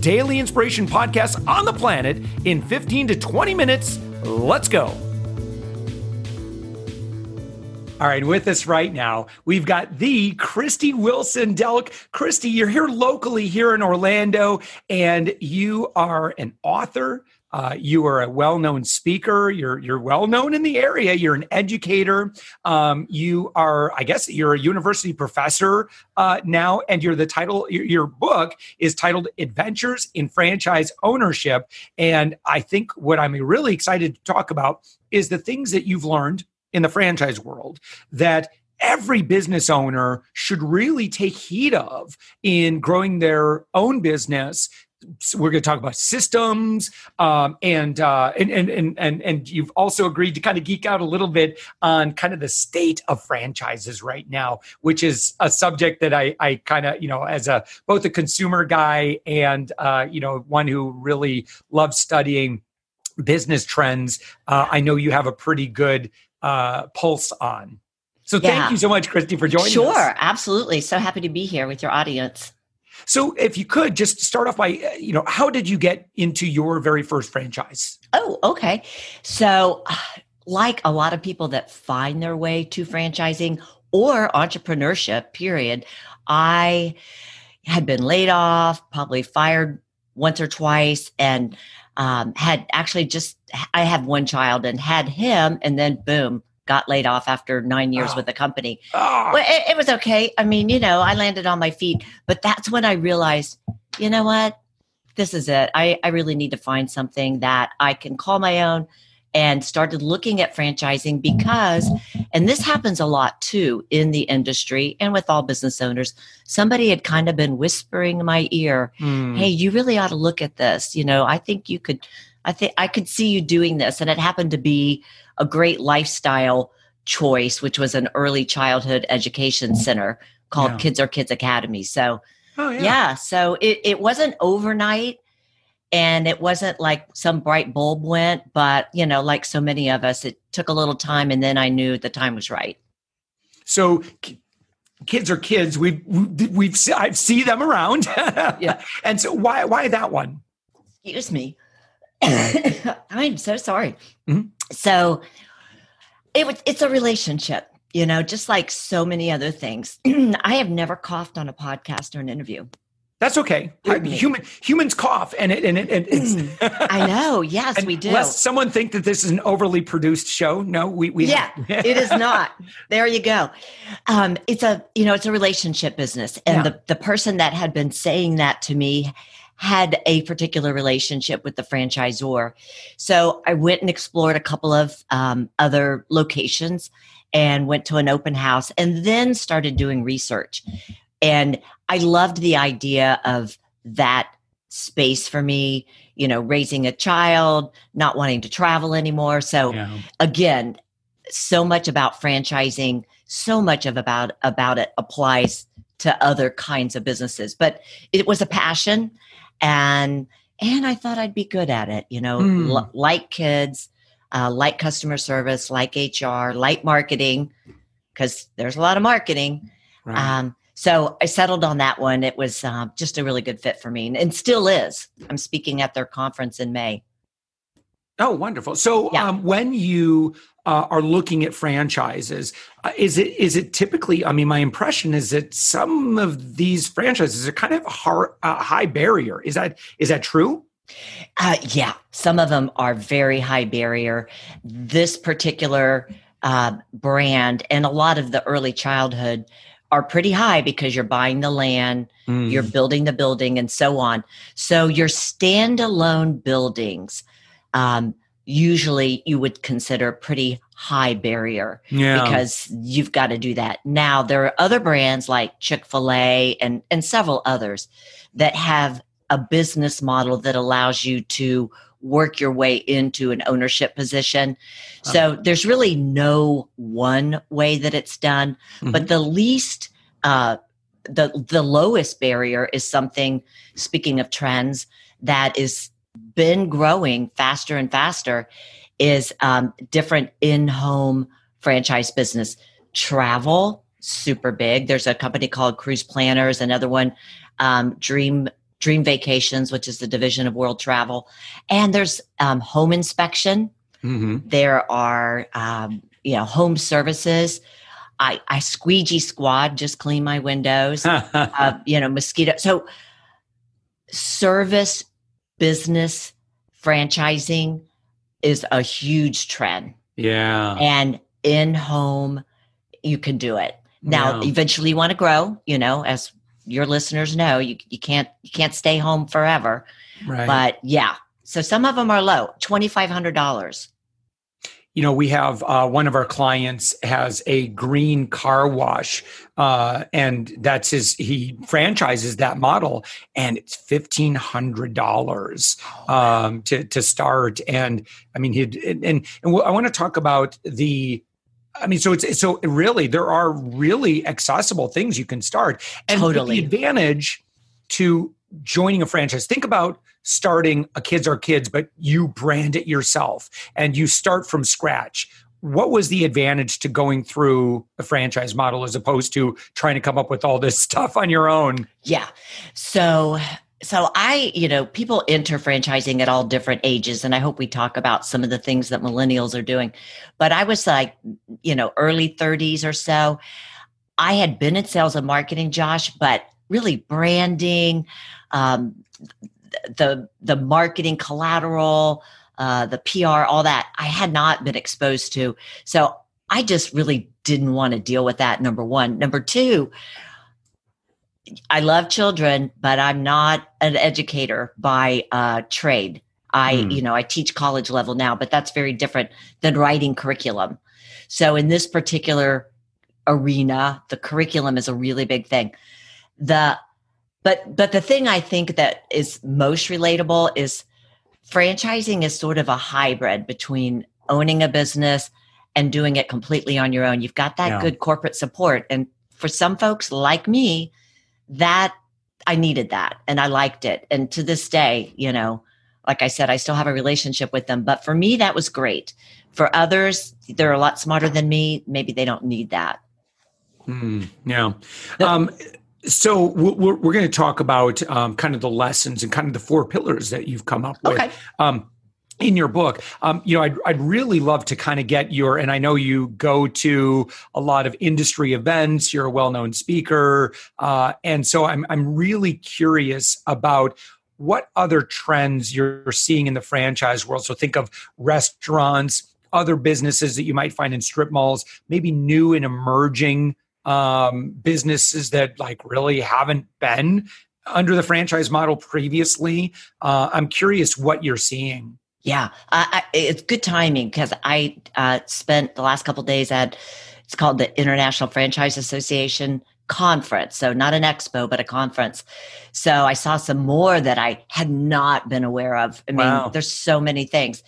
daily inspiration podcast on the planet in 15 to 20 minutes. Let's go. All right, with us right now, we've got the Christy Wilson Delk. Christy, you're here locally here in Orlando, and you are an author. Uh, you are a well-known speaker. You're you're well-known in the area. You're an educator. Um, you are, I guess, you're a university professor uh, now, and you're the title. Your, your book is titled "Adventures in Franchise Ownership." And I think what I'm really excited to talk about is the things that you've learned in the franchise world that every business owner should really take heed of in growing their own business we're going to talk about systems um, and, uh, and, and and and and you've also agreed to kind of geek out a little bit on kind of the state of franchises right now which is a subject that i i kind of you know as a both a consumer guy and uh, you know one who really loves studying business trends uh, i know you have a pretty good uh, pulse on. So yeah. thank you so much, Christy, for joining sure, us. Sure, absolutely. So happy to be here with your audience. So if you could just start off by, uh, you know, how did you get into your very first franchise? Oh, okay. So like a lot of people that find their way to franchising or entrepreneurship, period, I had been laid off, probably fired once or twice, and um, had actually just I have one child and had him, and then boom, got laid off after nine years oh. with the company. Oh. Well, it, it was okay. I mean, you know, I landed on my feet, but that's when I realized, you know what, this is it. I I really need to find something that I can call my own and started looking at franchising because, and this happens a lot too in the industry and with all business owners, somebody had kind of been whispering in my ear, mm. Hey, you really ought to look at this. You know, I think you could, I think I could see you doing this. And it happened to be a great lifestyle choice, which was an early childhood education center called yeah. Kids Are Kids Academy. So, oh, yeah. yeah. So it, it wasn't overnight and it wasn't like some bright bulb went but you know like so many of us it took a little time and then i knew the time was right so kids are kids we've we've i see them around yeah and so why why that one excuse me i'm so sorry mm-hmm. So it was it's a relationship you know just like so many other things i have never coughed on a podcast or an interview that's okay. Human humans cough, and it and it. And it's I know. Yes, we do. Lest someone think that this is an overly produced show. No, we we. Yeah, it is not. There you go. Um, it's a you know it's a relationship business, and yeah. the the person that had been saying that to me had a particular relationship with the franchisor. So I went and explored a couple of um, other locations and went to an open house, and then started doing research. And I loved the idea of that space for me, you know, raising a child, not wanting to travel anymore. So yeah. again, so much about franchising, so much of about about it applies to other kinds of businesses. But it was a passion and and I thought I'd be good at it, you know, mm. l- like kids, uh, like customer service, like HR, like marketing, because there's a lot of marketing. Right. Um, so I settled on that one. It was uh, just a really good fit for me and still is. I'm speaking at their conference in May. Oh, wonderful. So yeah. um, when you uh, are looking at franchises, uh, is it is it typically? I mean, my impression is that some of these franchises are kind of a hard, high barrier. Is that is that true? Uh, yeah, some of them are very high barrier. This particular uh, brand and a lot of the early childhood are pretty high because you're buying the land, mm. you're building the building, and so on. So your standalone buildings, um, usually you would consider pretty high barrier yeah. because you've got to do that. Now there are other brands like Chick Fil A and and several others that have a business model that allows you to work your way into an ownership position. So there's really no one way that it's done, Mhm. but the least, uh, the the lowest barrier is something. Speaking of trends, that is been growing faster and faster, is um, different in home franchise business travel. Super big. There's a company called Cruise Planners, another one, um, Dream Dream Vacations, which is the division of World Travel, and there's um, home inspection. Mhm. There are, um, you know, home services. I, I squeegee squad, just clean my windows. uh, you know, mosquito. So, service business franchising is a huge trend, yeah. and in home, you can do it. Now, Yeah. eventually, you want to grow. You know, as your listeners know, you you can't you can't stay home forever. right. But yeah, so some of them are low, twenty five hundred dollars. You know, we have uh, one of our clients has a green car wash, uh, and that's his. He franchises that model, and it's fifteen hundred dollars um, to to start. And I mean, he and and, I want to talk about the. I mean, so it's so really there are really accessible things you can start, and Totally. the advantage to joining a franchise. Think about starting a kids are kids, but you brand it yourself and you start from scratch. What was the advantage to going through a franchise model as opposed to trying to come up with all this stuff on your own? Yeah. So so I, you know, people enter franchising at all different ages and I hope we talk about some of the things that millennials are doing. But I was like, you know, early 30s or so. I had been in sales and marketing, Josh, but really branding, um, the the marketing collateral, uh, the PR, all that I had not been exposed to. So I just really didn't want to deal with that. Number one. Number two, I love children, but I'm not an educator by uh, trade. I, Hmm. you know, I teach college level now, but that's very different than writing curriculum. So in this particular arena, the curriculum is a really big thing. The but but the thing I think that is most relatable is franchising is sort of a hybrid between owning a business and doing it completely on your own. You've got that Yeah. good corporate support. And for some folks like me, that I needed that and I liked it. And to this day, you know, like I said, I still have a relationship with them. But for me, that was great. For others, they're a lot smarter than me. Maybe they don't need that. Hmm, yeah. Um, so we're, we're going to talk about um, kind of the lessons and kind of the four pillars that you've come up with. Okay. um, in your book. Um, you know, I'd, I'd really love to kind of get your, and I know you go to a lot of industry events, you're a well known speaker. Uh, and so I'm, I'm really curious about what other trends you're seeing in the franchise world. So think of restaurants, other businesses that you might find in strip malls, maybe new and emerging um, businesses that like really haven't been under the franchise model previously. Uh, I'm curious what you're seeing. Yeah, I, I, it's good timing because I uh, spent the last couple of days at it's called the International Franchise Association conference. So not an expo, but a conference. So I saw some more that I had not been aware of. I mean, Wow. there's so many things.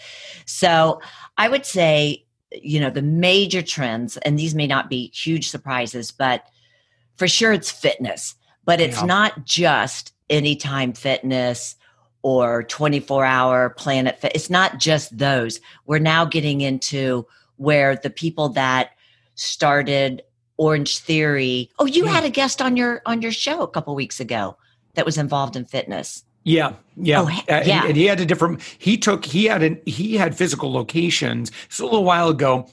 So I would say, you know, the major trends, and these may not be huge surprises, but for sure it's fitness. But it's Yeah. not just anytime fitness or 24 hour planet fit. It's not just those. We're now getting into where the people that started Orange Theory. Oh, you Yeah. had a guest on your on your show a couple weeks ago that was involved in fitness. Yeah, yeah, Oh, Uh, and- yeah. And, he had a different. He took. He had an. He had physical locations. So a little while ago.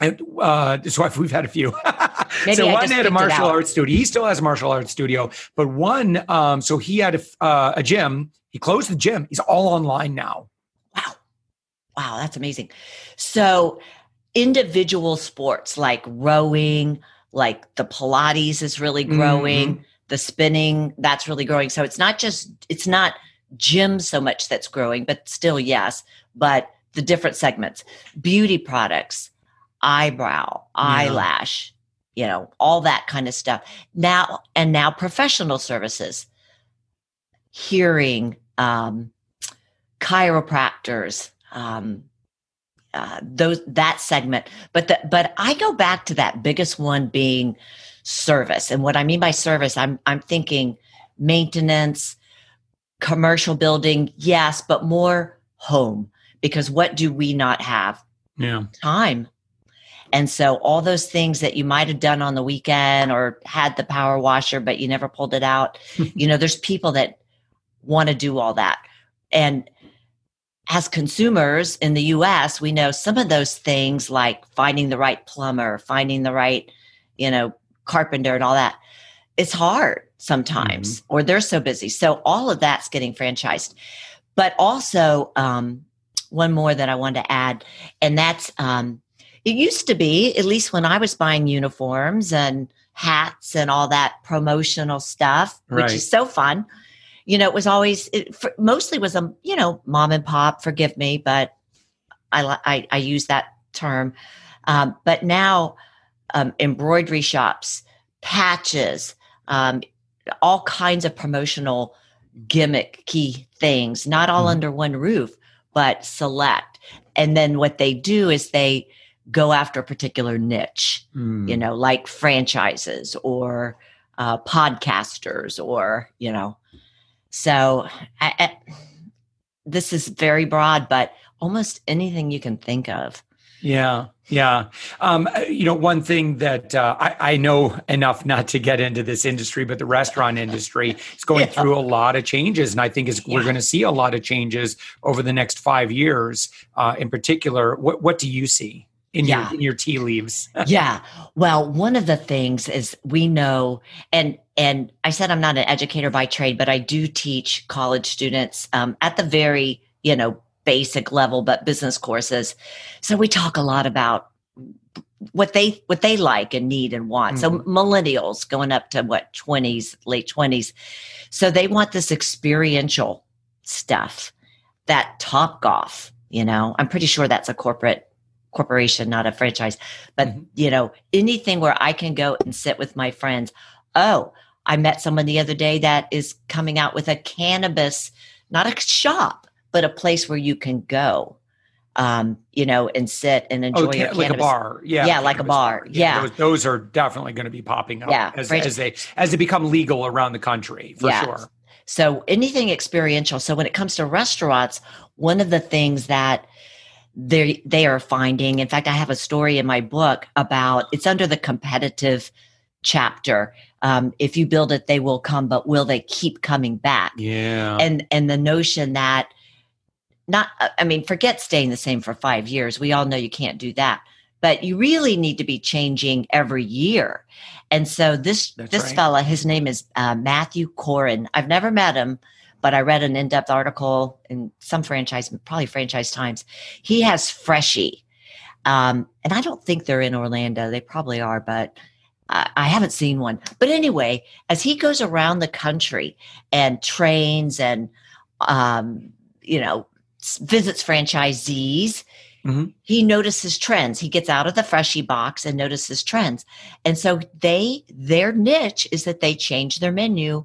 And, uh, so I've- we've had a few. So I one had a martial arts studio. He still has a martial arts studio, but one. Um, so he had a, uh, a gym. He closed the gym. He's all online now. Wow. Wow, that's amazing. So, individual sports like rowing, like the Pilates is really growing, the spinning, that's really growing. So, it's not just, it's not gym so much that's growing, but still, yes, but the different segments, beauty products, eyebrow, eyelash, you know, all that kind of stuff. Now, and now professional services, hearing, um, chiropractors, um, uh, those that segment. But the, but I go back to that biggest one being service, and what I mean by service, I'm I'm thinking maintenance, commercial building, yes, but more home because what do we not have? Yeah, time. And so all those things that you might have done on the weekend or had the power washer, but you never pulled it out, you know, there's people that want to do all that. And as consumers in the US, we know some of those things like finding the right plumber, finding the right, you know, carpenter and all that. It's hard sometimes, mm-hmm. or they're so busy. So all of that's getting franchised. But also, um, one more that I wanted to add, and that's um, it used to be, at least when I was buying uniforms and hats and all that promotional stuff, which right. is so fun you know, it was always it for, mostly was a you know mom and pop. Forgive me, but I I, I use that term. Um, but now um, embroidery shops, patches, um, all kinds of promotional gimmick key things, not all mm. under one roof, but select. And then what they do is they go after a particular niche, mm. you know, like franchises or uh, podcasters or, you know, so I, I, this is very broad, but almost anything you can think of. Yeah, yeah. Um, uh, you know, one thing that uh, I, I, know enough not to get into this industry, but the restaurant industry is going yeah. through a lot of changes, and I think is, yeah. we're going to see a lot of changes over the next five years. Uh, in particular, what what do you see? in yeah. your in your tea leaves. yeah. Well, one of the things is we know and and I said I'm not an educator by trade, but I do teach college students um, at the very, you know, basic level, but business courses. So we talk a lot about what they what they like and need and want. Mm-hmm. So millennials going up to what 20s, late 20s. So they want this experiential stuff. That Top Golf, you know. I'm pretty sure that's a corporate corporation, not a franchise. But, mm-hmm. you know, anything where I can go and sit with my friends. Oh, I met someone the other day that is coming out with a cannabis, not a shop, but a place where you can go, um, you know, and sit and oh, enjoy oh, can, like a bar. Yeah. Yeah, like a bar. bar. Yeah. yeah. Those, those, are definitely going to be popping up yeah, as, as, they as they become legal around the country for yeah. sure. So anything experiential. So when it comes to restaurants, one of the things that they they are finding. In fact, I have a story in my book about it's under the competitive chapter. Um, if you build it, they will come, but will they keep coming back? Yeah. And and the notion that not uh, I mean, forget staying the same for five years. We all know you can't do that. But you really need to be changing every year. And so this That's this right. fella, his name is uh, Matthew Corrin. I've never met him but I read an in-depth article in some franchise, probably Franchise Times. He has Freshii, um, and I don't think they're in Orlando. They probably are, but I, I haven't seen one. But anyway, as he goes around the country and trains and um, you know visits franchisees. Mm-hmm. He notices trends. He gets out of the Freshii box and notices trends. And so they their niche is that they change their menu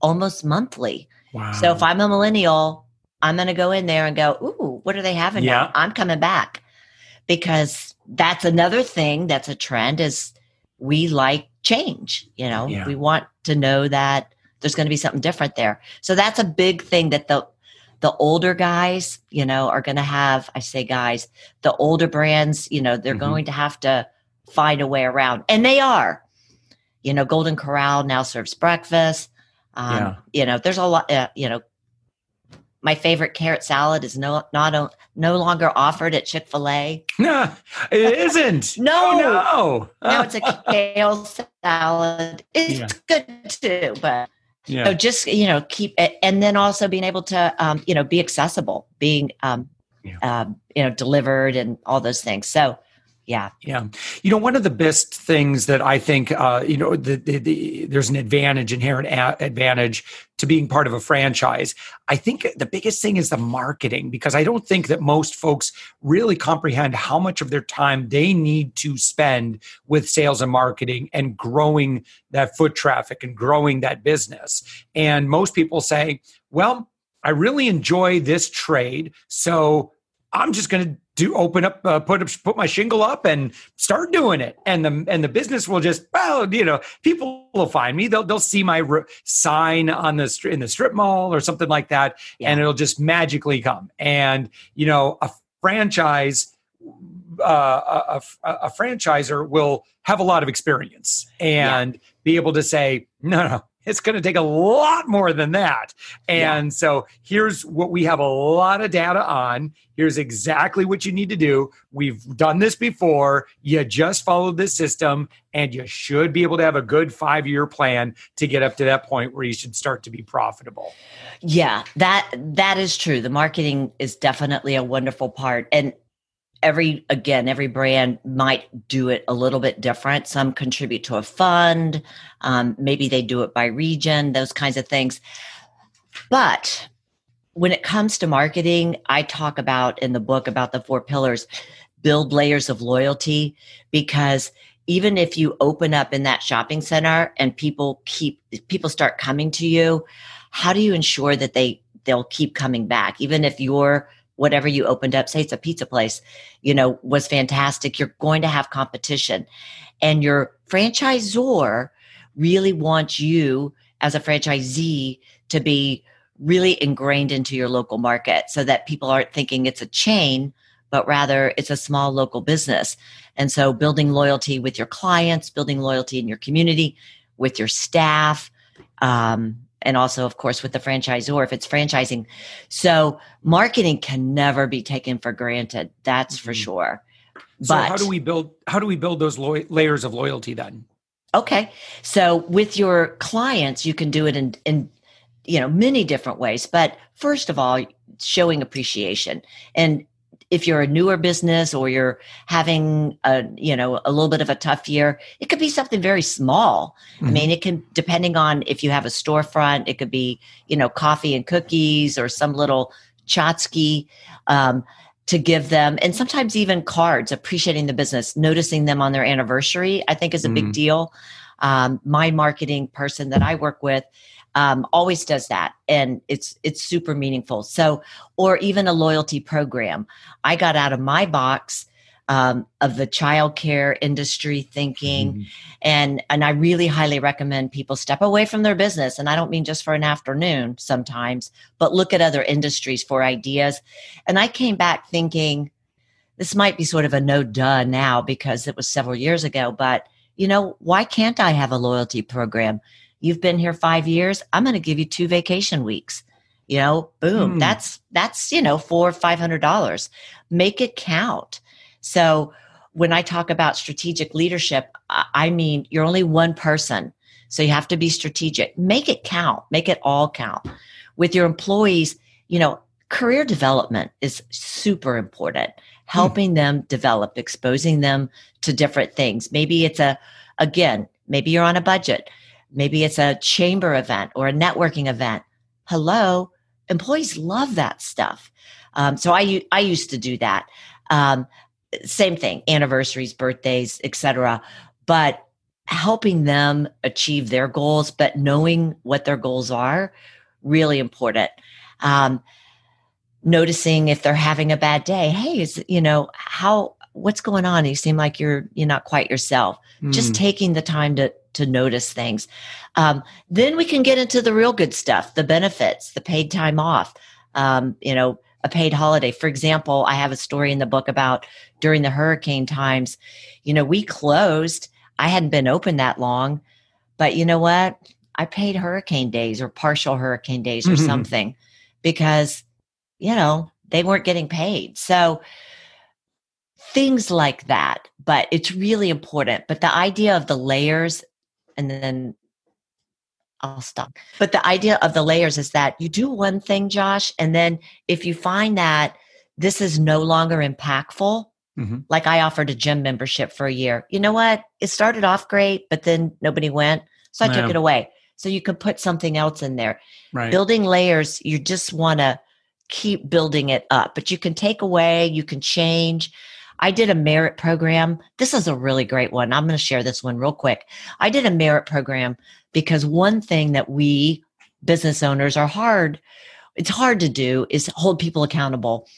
almost monthly. Wow. So if I'm a millennial, I'm going to go in there and go, ooh, what are they having yeah. now? I'm coming back because that's another thing that's a trend is we like change. You know, yeah. we want to know that there's going to be something different there. So that's a big thing that the the older guys, you know, are going to have. I say guys, the older brands, you know, they're mm-hmm. going to have to find a way around, and they are. You know, Golden Corral now serves breakfast. Um, yeah. You know, there's a lot. Uh, you know, my favorite carrot salad is no not no longer offered at Chick Fil A. No, it isn't. no, oh, no, no. It's a kale salad. It's yeah. good too, but yeah. So just you know keep it, and then also being able to um, you know be accessible, being um, yeah. um, you know delivered and all those things. So yeah. Yeah. You know one of the best things that i think uh, you know the, the, the, there's an advantage inherent a- advantage to being part of a franchise. I think the biggest thing is the marketing because i don't think that most folks really comprehend how much of their time they need to spend with sales and marketing and growing that foot traffic and growing that business. And most people say well I really enjoy this trade. So I'm just going to do open up, uh, put up, put my shingle up and start doing it. And the, and the business will just, well, you know, people will find me. They'll, they'll see my sign on the, in the strip mall or something like that. Yeah. And it'll just magically come. And, you know, a franchise, uh, a, a, a, franchisor will have a lot of experience and yeah. be able to say, no, no, it's going to take a lot more than that. And yeah. so here's what we have a lot of data on. Here's exactly what you need to do. We've done this before. You just follow this system and you should be able to have a good 5-year plan to get up to that point where you should start to be profitable. Yeah, that that is true. The marketing is definitely a wonderful part. And every again every brand might do it a little bit different. Some contribute to a fund um, maybe they do it by region those kinds of things. But when it comes to marketing i talk about in the book about the four pillars build layers of loyalty because even if you open up in that shopping center and people keep people start coming to you how do you ensure that they they'll keep coming back? Even if you're whatever you opened up, say it's a pizza place, you know, was fantastic. You're going to have competition. And your franchisor really wants you as a franchisee to be really ingrained into your local market so that people aren't thinking it's a chain, but rather it's a small local business. And so building loyalty with your clients, building loyalty in your community, with your staff, um, and also of course with the franchisor if it's franchising. So marketing can never be taken for granted that's for mm-hmm. sure. So but, how do we build how do we build those lo- layers of loyalty then? Okay. So with your clients you can do it in in you know many different ways but first of all showing appreciation. And if you're a newer business or you're having a you know a little bit of a tough year it could be something very small mm-hmm. i mean it can depending on if you have a storefront it could be you know coffee and cookies or some little chotsky um, to give them and sometimes even cards appreciating the business noticing them on their anniversary i think is a mm-hmm. big deal um, my marketing person that i work with um, always does that and it's it's super meaningful. So or even a loyalty program. I got out of my box um, of the childcare industry thinking mm-hmm. and and i really highly recommend people step away from their business and i don't mean just for an afternoon sometimes but look at other industries for ideas. And i came back thinking this might be sort of a no duh now because it was several years ago but you know why can't i have a loyalty program You've been here five years. I'm going to give you two vacation weeks. You know, boom. Mm. That's that's you know four or five hundred dollars. Make it count. So when I talk about strategic leadership, I mean you're only one person, so you have to be strategic. Make it count. Make it all count. With your employees, you know, career development is super important. Hmm. Helping mm. them develop, exposing them to different things. Maybe it's a again, maybe you're on a budget Maybe it's a chamber event or a networking event. Hello, employees love that stuff. Um, so I I used to do that. Um, same thing, anniversaries, birthdays, etc. But helping them achieve their goals, but knowing what their goals are, really important. Um, noticing if they're having a bad day. Hey, is you know how what's going on? You seem like you're you're not quite yourself. Mm. Just taking the time to to notice things. Um, then we can get into the real good stuff, the benefits, the paid time off, um, you know, a paid holiday. For example, I have a story in the book about during the hurricane times, you know, we closed. I hadn't been open that long, but you know what? I paid hurricane days or partial hurricane days or mm-hmm. something because, you know, they weren't getting paid. So, things like that but it's really important but the idea of the layers and then I'll stop. But the idea of the layers is that you do one thing, Josh, and then if you find that this is no longer impactful, mm-hmm. like I offered a gym membership for a year. You know what? It started off great, but then nobody went. So I took it away. So you can put something else in there. Right. Building layers, you just want to keep building it up, but you can take away, you can change. I did a merit program. This is a really great one. I'm going to share this one real quick. I did a merit program because one thing that we business owners are hard it's hard to do is hold people accountable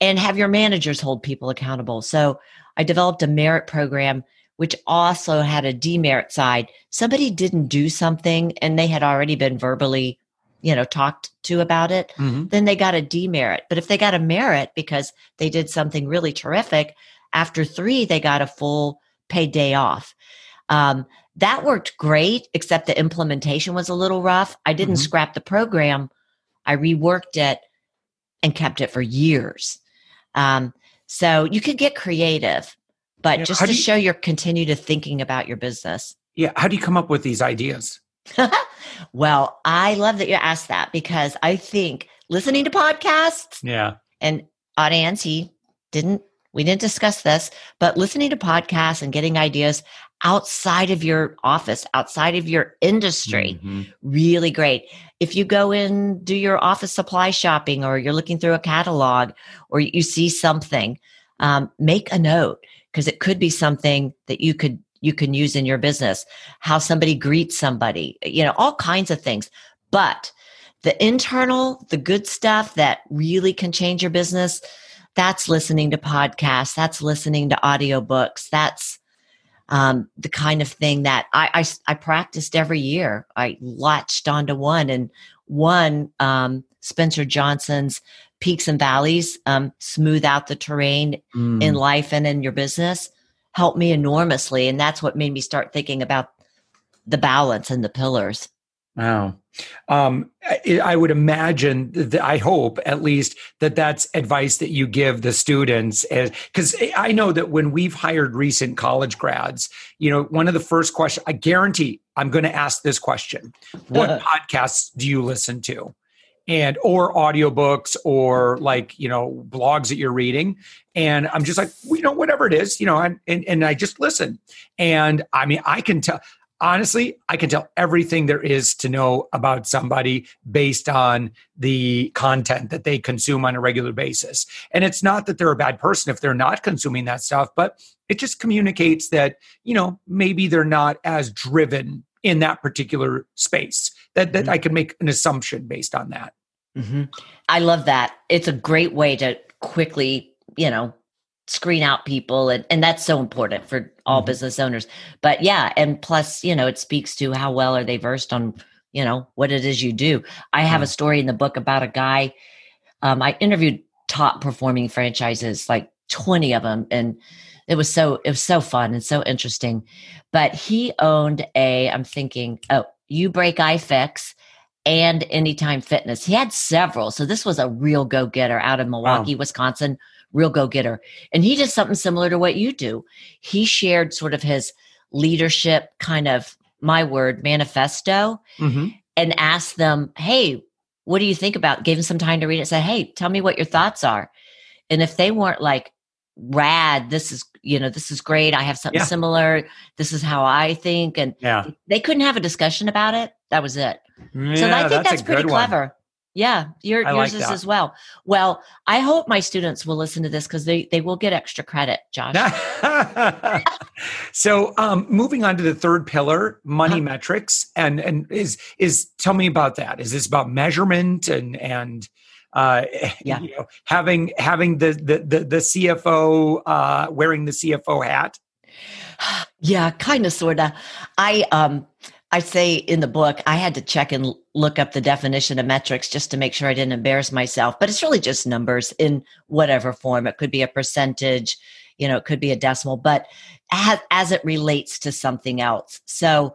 and have your managers hold people accountable. So I developed a merit program which also had a demerit side. Somebody didn't do something and they had already been verbally, you know, talked to about it, mm-hmm. then they got a demerit. But if they got a merit because they did something really terrific, after three, they got a full paid day off. Um, that worked great, except the implementation was a little rough. I didn't mm-hmm. scrap the program. I reworked it and kept it for years. Um, so you could get creative, but yeah, just to you, show your continue to thinking about your business. Yeah. How do you come up with these ideas? well, I love that you asked that because I think listening to podcasts. Yeah. And audience, he didn't we didn't discuss this, but listening to podcasts and getting ideas outside of your office, outside of your industry, mm-hmm. really great. If you go in, do your office supply shopping, or you're looking through a catalog, or you see something, um, make a note because it could be something that you could you can use in your business. How somebody greets somebody, you know, all kinds of things. But the internal, the good stuff that really can change your business that's listening to podcasts that's listening to audiobooks that's um, the kind of thing that I, I, I practiced every year i latched onto one and one um, spencer johnson's peaks and valleys um, smooth out the terrain mm. in life and in your business helped me enormously and that's what made me start thinking about the balance and the pillars Wow. Um, I, I, would imagine, that, I hope at least, that that's advice that you give the students. Because I know that when we've hired recent college grads, you know, one of the first questions, I guarantee I'm going to ask this question What podcasts do you listen to? And or audiobooks or like you know blogs that you're reading and i'm just like you know whatever it is you know and, and, and i just listen and i mean i can tell honestly, I can tell everything there is to know about somebody based on the content that they consume on a regular basis. And it's not that they're a bad person if they're not consuming that stuff, but it just communicates that, you know, maybe they're not as driven in that particular space. That that mm-hmm. I can make an assumption based on that. Mm-hmm. I love that. It's a great way to quickly, you know, screen out people and, and that's so important for all mm-hmm. business owners but yeah and plus you know it speaks to how well are they versed on you know what it is you do i have mm-hmm. a story in the book about a guy um, i interviewed top performing franchises like 20 of them and it was so it was so fun and so interesting but he owned a i'm thinking oh uBreakiFix and anytime fitness he had several so this was a real go-getter out of milwaukee wow. wisconsin real go getter. And he did something similar to what you do. He shared sort of his leadership kind of, my word, manifesto mm-hmm. and asked them, hey, what do you think about? Gave them some time to read it. Say, hey, tell me what your thoughts are. And if they weren't like, rad, this is, you know, this is great. I have something yeah. similar. This is how I think. And yeah. they couldn't have a discussion about it. That was it. Yeah, so I think that's, that's pretty clever. Yeah, your, yours like is that. as well. Well, I hope my students will listen to this because they, they will get extra credit, Josh. so, um, moving on to the third pillar, money huh? metrics, and and is is tell me about that. Is this about measurement and and uh, yeah. you know, having having the the the, the CFO uh, wearing the CFO hat? Yeah, kind of, sort of. I um I say in the book, I had to check and look up the definition of metrics just to make sure I didn't embarrass myself. But it's really just numbers in whatever form. It could be a percentage, you know, it could be a decimal, but as, as it relates to something else. So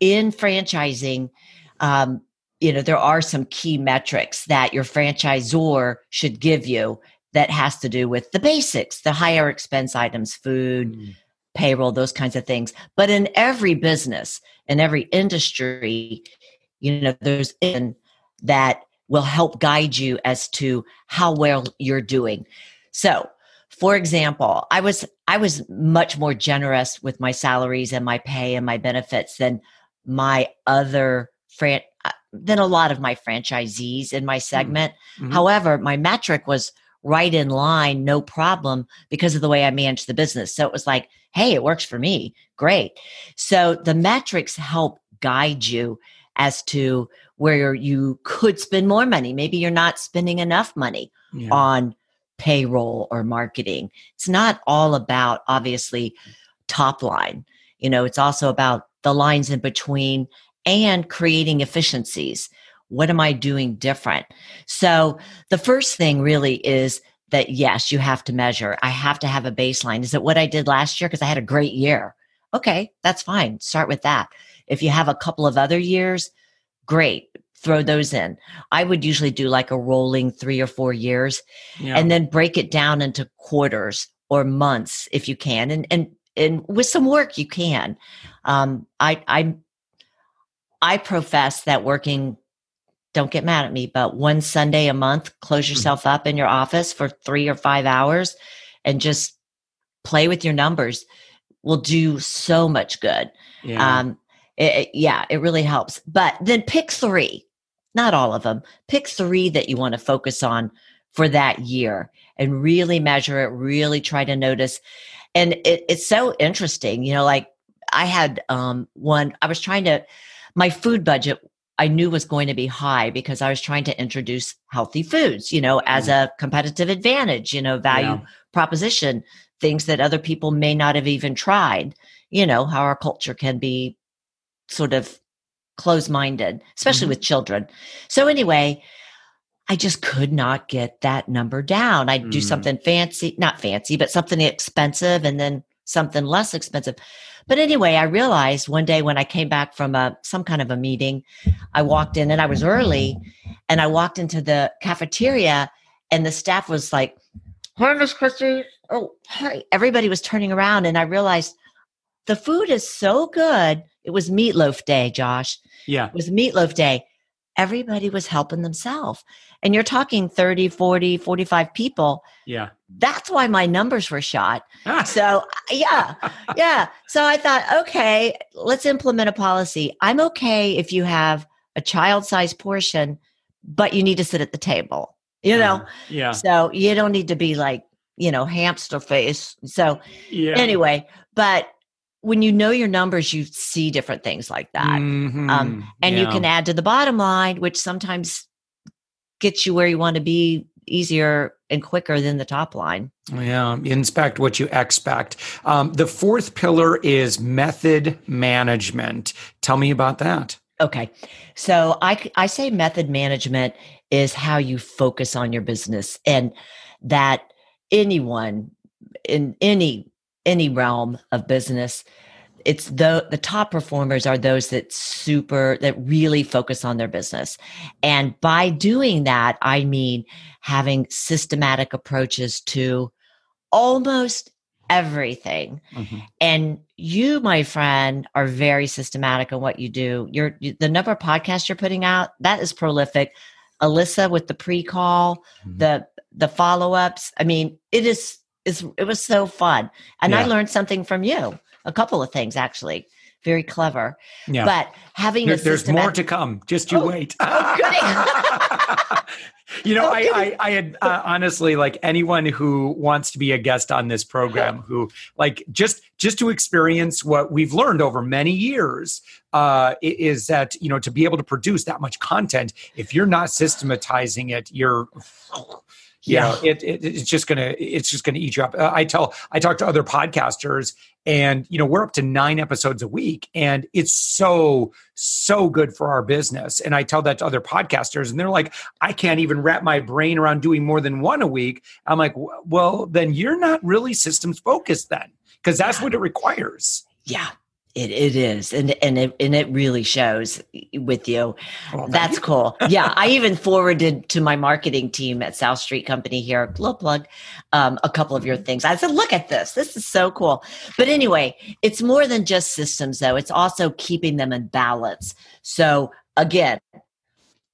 in franchising, um, you know, there are some key metrics that your franchisor should give you that has to do with the basics, the higher expense items, food, mm payroll, those kinds of things. But in every business, in every industry, you know, there's in that will help guide you as to how well you're doing. So, for example, I was I was much more generous with my salaries and my pay and my benefits than my other fran- than a lot of my franchisees in my hmm. segment. Mm-hmm. However, my metric was right in line, no problem, because of the way I managed the business. So it was like, hey, it works for me. Great. So the metrics help guide you as to where you could spend more money. Maybe you're not spending enough money yeah. on payroll or marketing. It's not all about obviously top line. You know, it's also about the lines in between and creating efficiencies. What am I doing different? So the first thing really is that yes, you have to measure. I have to have a baseline. Is it what I did last year? Because I had a great year. Okay, that's fine. Start with that. If you have a couple of other years, great. Throw those in. I would usually do like a rolling three or four years yeah. and then break it down into quarters or months if you can. And, and, and with some work, you can. Um, I, I, I profess that working don't get mad at me, but one Sunday a month, close mm-hmm. yourself up in your office for three or five hours and just play with your numbers will do so much good. Yeah. Um, it, it, yeah, it really helps. But then pick three, not all of them. Pick three that you want to focus on for that year and really measure it, really try to notice. And it, it's so interesting, you know, like I had um, one, I was trying to, my food budget I knew was going to be high because I was trying to introduce healthy foods, you know, as mm. a competitive advantage, you know, value yeah. proposition, things that other people may not have even tried, you know, how our culture can be sort of closed minded, especially mm-hmm. with children. So, anyway, I just could not get that number down. I'd mm. do something fancy, not fancy, but something expensive and then something less expensive. But anyway, I realized one day when I came back from a some kind of a meeting, I walked in and I was early, and I walked into the cafeteria, and the staff was like, "Hi, Miss Christy." Oh, hi. Everybody was turning around, and I realized the food is so good. It was meatloaf day, Josh. Yeah, it was meatloaf day. Everybody was helping themselves and you're talking 30 40 45 people yeah that's why my numbers were shot ah. so yeah yeah so i thought okay let's implement a policy i'm okay if you have a child size portion but you need to sit at the table you know uh, yeah so you don't need to be like you know hamster face so yeah. anyway but when you know your numbers, you see different things like that. Mm-hmm. Um, and yeah. you can add to the bottom line, which sometimes gets you where you want to be easier and quicker than the top line. Yeah, inspect what you expect. Um, the fourth pillar is method management. Tell me about that. Okay. So I, I say method management is how you focus on your business and that anyone in any any realm of business it's the the top performers are those that super that really focus on their business. And by doing that i mean having systematic approaches to almost everything. Mm-hmm. and you my friend are very systematic in what you do. You're the number of podcasts you're putting out that is prolific. Alyssa with the pre-call mm-hmm. the the follow-ups. I mean it is is it was so fun. And yeah. i learned something from you a couple of things actually. Very clever. Yeah. But having there, there's more to come. Just you oh, wait. Oh, you know, oh, I, I, I had uh, honestly like anyone who wants to be a guest on this program who like just just to experience what we've learned over many years uh, is that you know to be able to produce that much content if you're not systematizing it you're yeah know, it, it, it's just gonna it's just gonna eat you up. Uh, i tell i talk to other podcasters and you know we're up to nine episodes a week and it's so so good for our business. And i tell that to other podcasters and they're like i can't even wrap my brain around doing more than one a week. I'm like well then you're not really systems focused then because that's yeah. what it requires. Yeah it, it is, and and it and it really shows with you. Well, That's you. cool. yeah, I even forwarded to my marketing team at South Street Company here, little plug, um, a couple of your things. I said, "Look at this. This is so cool." But anyway, it's more than just systems, though. It's also keeping them in balance. So again,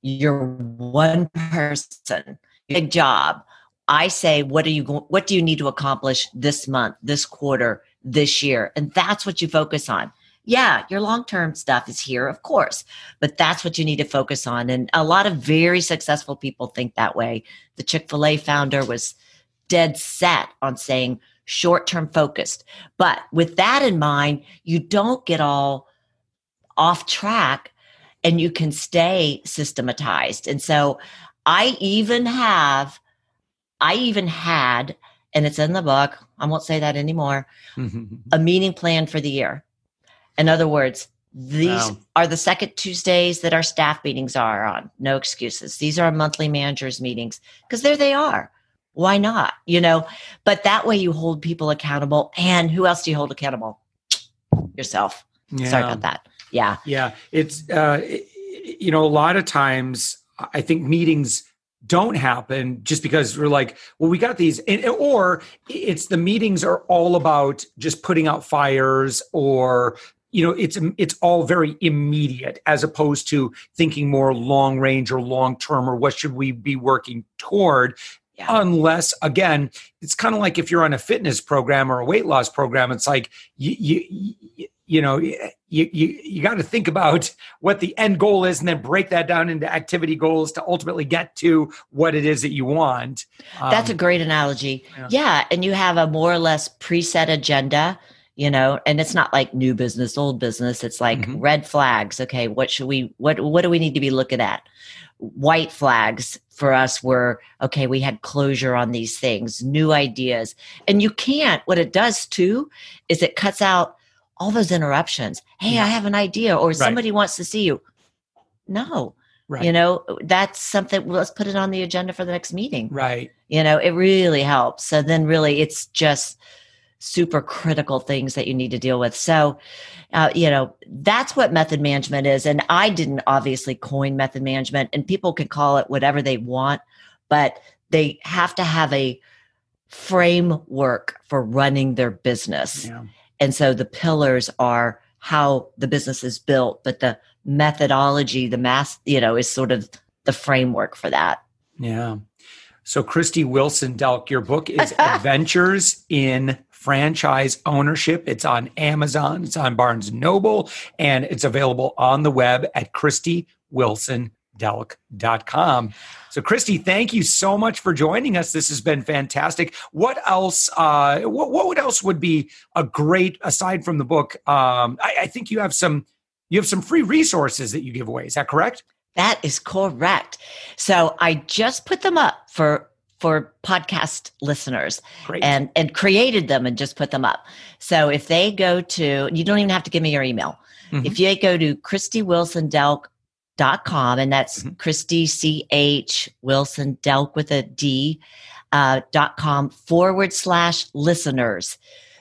you're one person, big job. I say, what do you what do you need to accomplish this month, this quarter, this year. And that's what you focus on. Yeah, your long term stuff is here, of course, but that's what you need to focus on. And a lot of very successful people think that way. The Chick fil A founder was dead set on saying short term focused. But with that in mind, you don't get all off track and you can stay systematized. And so I even have, I even had, and it's in the book, I won't say that anymore, a meeting plan for the year. In other words, these wow. are the second Tuesdays that our staff meetings are on. No excuses. These are our monthly managers meetings because there they are. Why not? You know, but that way you hold people accountable. And who else do you hold accountable? Yourself. Yeah. Sorry about that. Yeah. Yeah. It's, uh, you know, a lot of times I think meetings don't happen just because we're like, well, we got these, and, or it's the meetings are all about just putting out fires or you know it's it's all very immediate as opposed to thinking more long range or long term or what should we be working toward yeah. unless again it's kind of like if you're on a fitness program or a weight loss program it's like you you, you know you you, you got to think about what the end goal is and then break that down into activity goals to ultimately get to what it is that you want. That's um, a great analogy. yeah. yeah and you have a more or less preset agenda you know and it's not like new business old business. It's like mm-hmm. red flags. Okay what should we what what do we need to be looking at? White flags for us were okay we had closure on these things new ideas. And you can't what it does too is it cuts out all those interruptions hey yeah. i have an idea or right. somebody wants to see you no Right. You know, that's something, let's put it on the agenda for the next meeting. Right. You know, it really helps. So then, really, it's just super critical things that you need to deal with. So, uh, you know, that's what method management is. And I didn't obviously coin method management, and people can call it whatever they want, but they have to have a framework for running their business. Yeah. And so the pillars are how the business is built, but the methodology, the math, you know, is sort of the framework for that. Yeah. So, Christy Wilson Delk, your book is Adventures in franchise ownership. It's on Amazon, it's on Barnes Noble, and it's available on the web at ChristyWilsonDelk.com. So, Christy, thank you so much for joining us. This has been fantastic. What else? Uh, what, what else would be a great aside from the book? Um, I, I think you have some you have some free resources that you give away. Is that correct? That is correct. So I just put them up for for podcast listeners Great. and and created them and just put them up. So if they go to you don't even have to give me your email. Mm-hmm. If you go to ChristyWilsonDelk.com and that's mm-hmm. Christy C H Wilson Delk with a D uh, dot com forward slash listeners.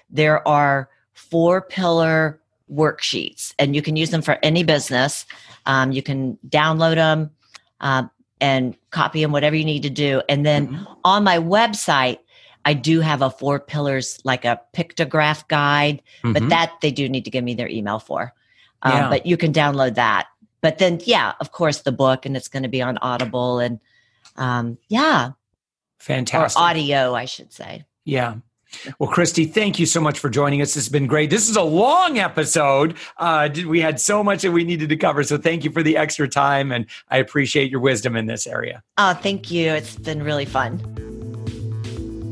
There are four pillar worksheets and you can use them for any business. Um, you can download them. Uh, and copy them, whatever you need to do. And then mm-hmm. on my website, I do have a four pillars, like a pictograph guide, mm-hmm. but that they do need to give me their email for. Um, yeah. But you can download that. But then, yeah, of course, the book, and it's going to be on Audible, and um, yeah, fantastic or audio, I should say. Yeah, well, Christy, thank you so much for joining us. This has been great. This is a long episode. Uh, we had so much that we needed to cover. So thank you for the extra time. And I appreciate your wisdom in this area. Oh, thank you. It's been really fun.